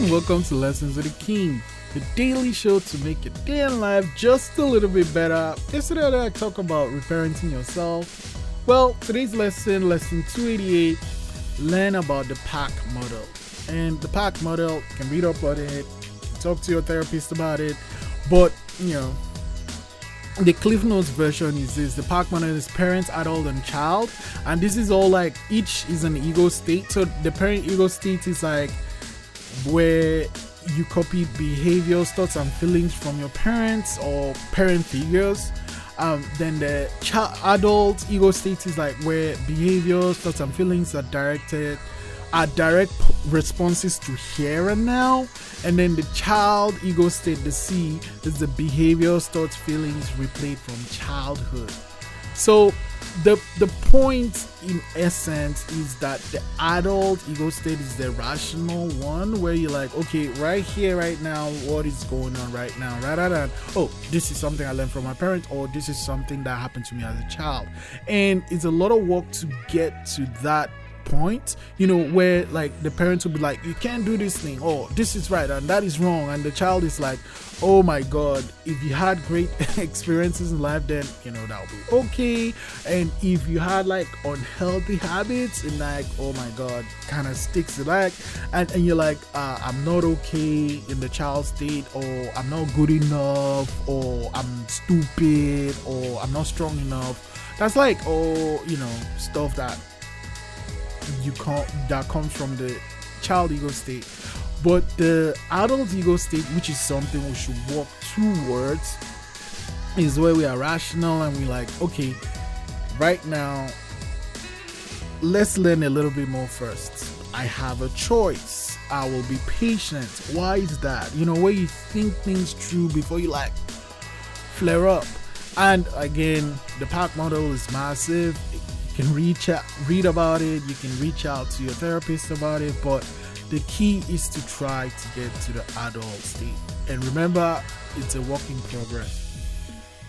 welcome to Lessons with the King, the daily show to make your day in life just a little bit better. Yesterday, I talked about reparenting yourself. Well, today's lesson, lesson 288, learn about the PAC model. And the PAC model, you can read up on it, talk to your therapist about it, but you know, the Cliff Notes version is this the PAC model is parent, adult, and child, and this is all like each is an ego state. So the parent ego state is like where you copy behaviors, thoughts, and feelings from your parents or parent figures. Um, then the child adult ego state is like where behaviors, thoughts, and feelings are directed are direct responses to here and now. And then the child ego state, the C, is the behaviors, thoughts, feelings replayed from childhood. So the the point in essence is that the adult ego state is the rational one where you're like okay right here right now what is going on right now? Rather than oh this is something i learned from my parents or this is something that happened to me as a child. And it's a lot of work to get to that point, you know, where like the parents will be like, you can't do this thing, oh, this is right and that is wrong, and the child is like, oh my god, if you had great experiences in life, then you know that'll be okay. And if you had like unhealthy habits and like, oh my god, kind of sticks it like, and, and you're like, uh, I'm not okay in the child state, or I'm not good enough, or I'm stupid, or I'm not strong enough. That's like, oh, you know, stuff that you can't that comes from the child ego state. But the adult ego state which is something we should walk towards is where we are rational and we like okay right now let's learn a little bit more first. I have a choice. I will be patient. Why is that? You know where you think things through before you like flare up. And again the PAC model is massive can reach out, read about it, you can reach out to your therapist about it, but the key is to try to get to the adult state. And remember, it's a work in progress.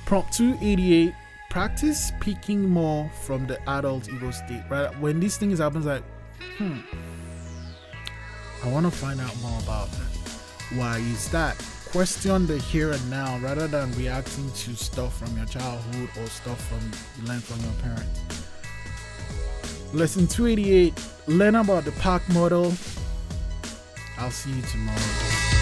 Prompt 288 practice speaking more from the adult ego state. Right when these things happens, like, hmm, I want to find out more about that. Why is that? Question the here and now rather than reacting to stuff from your childhood or stuff from you learned from your parents. Lesson 288 Learn about the PAC model. I'll see you tomorrow.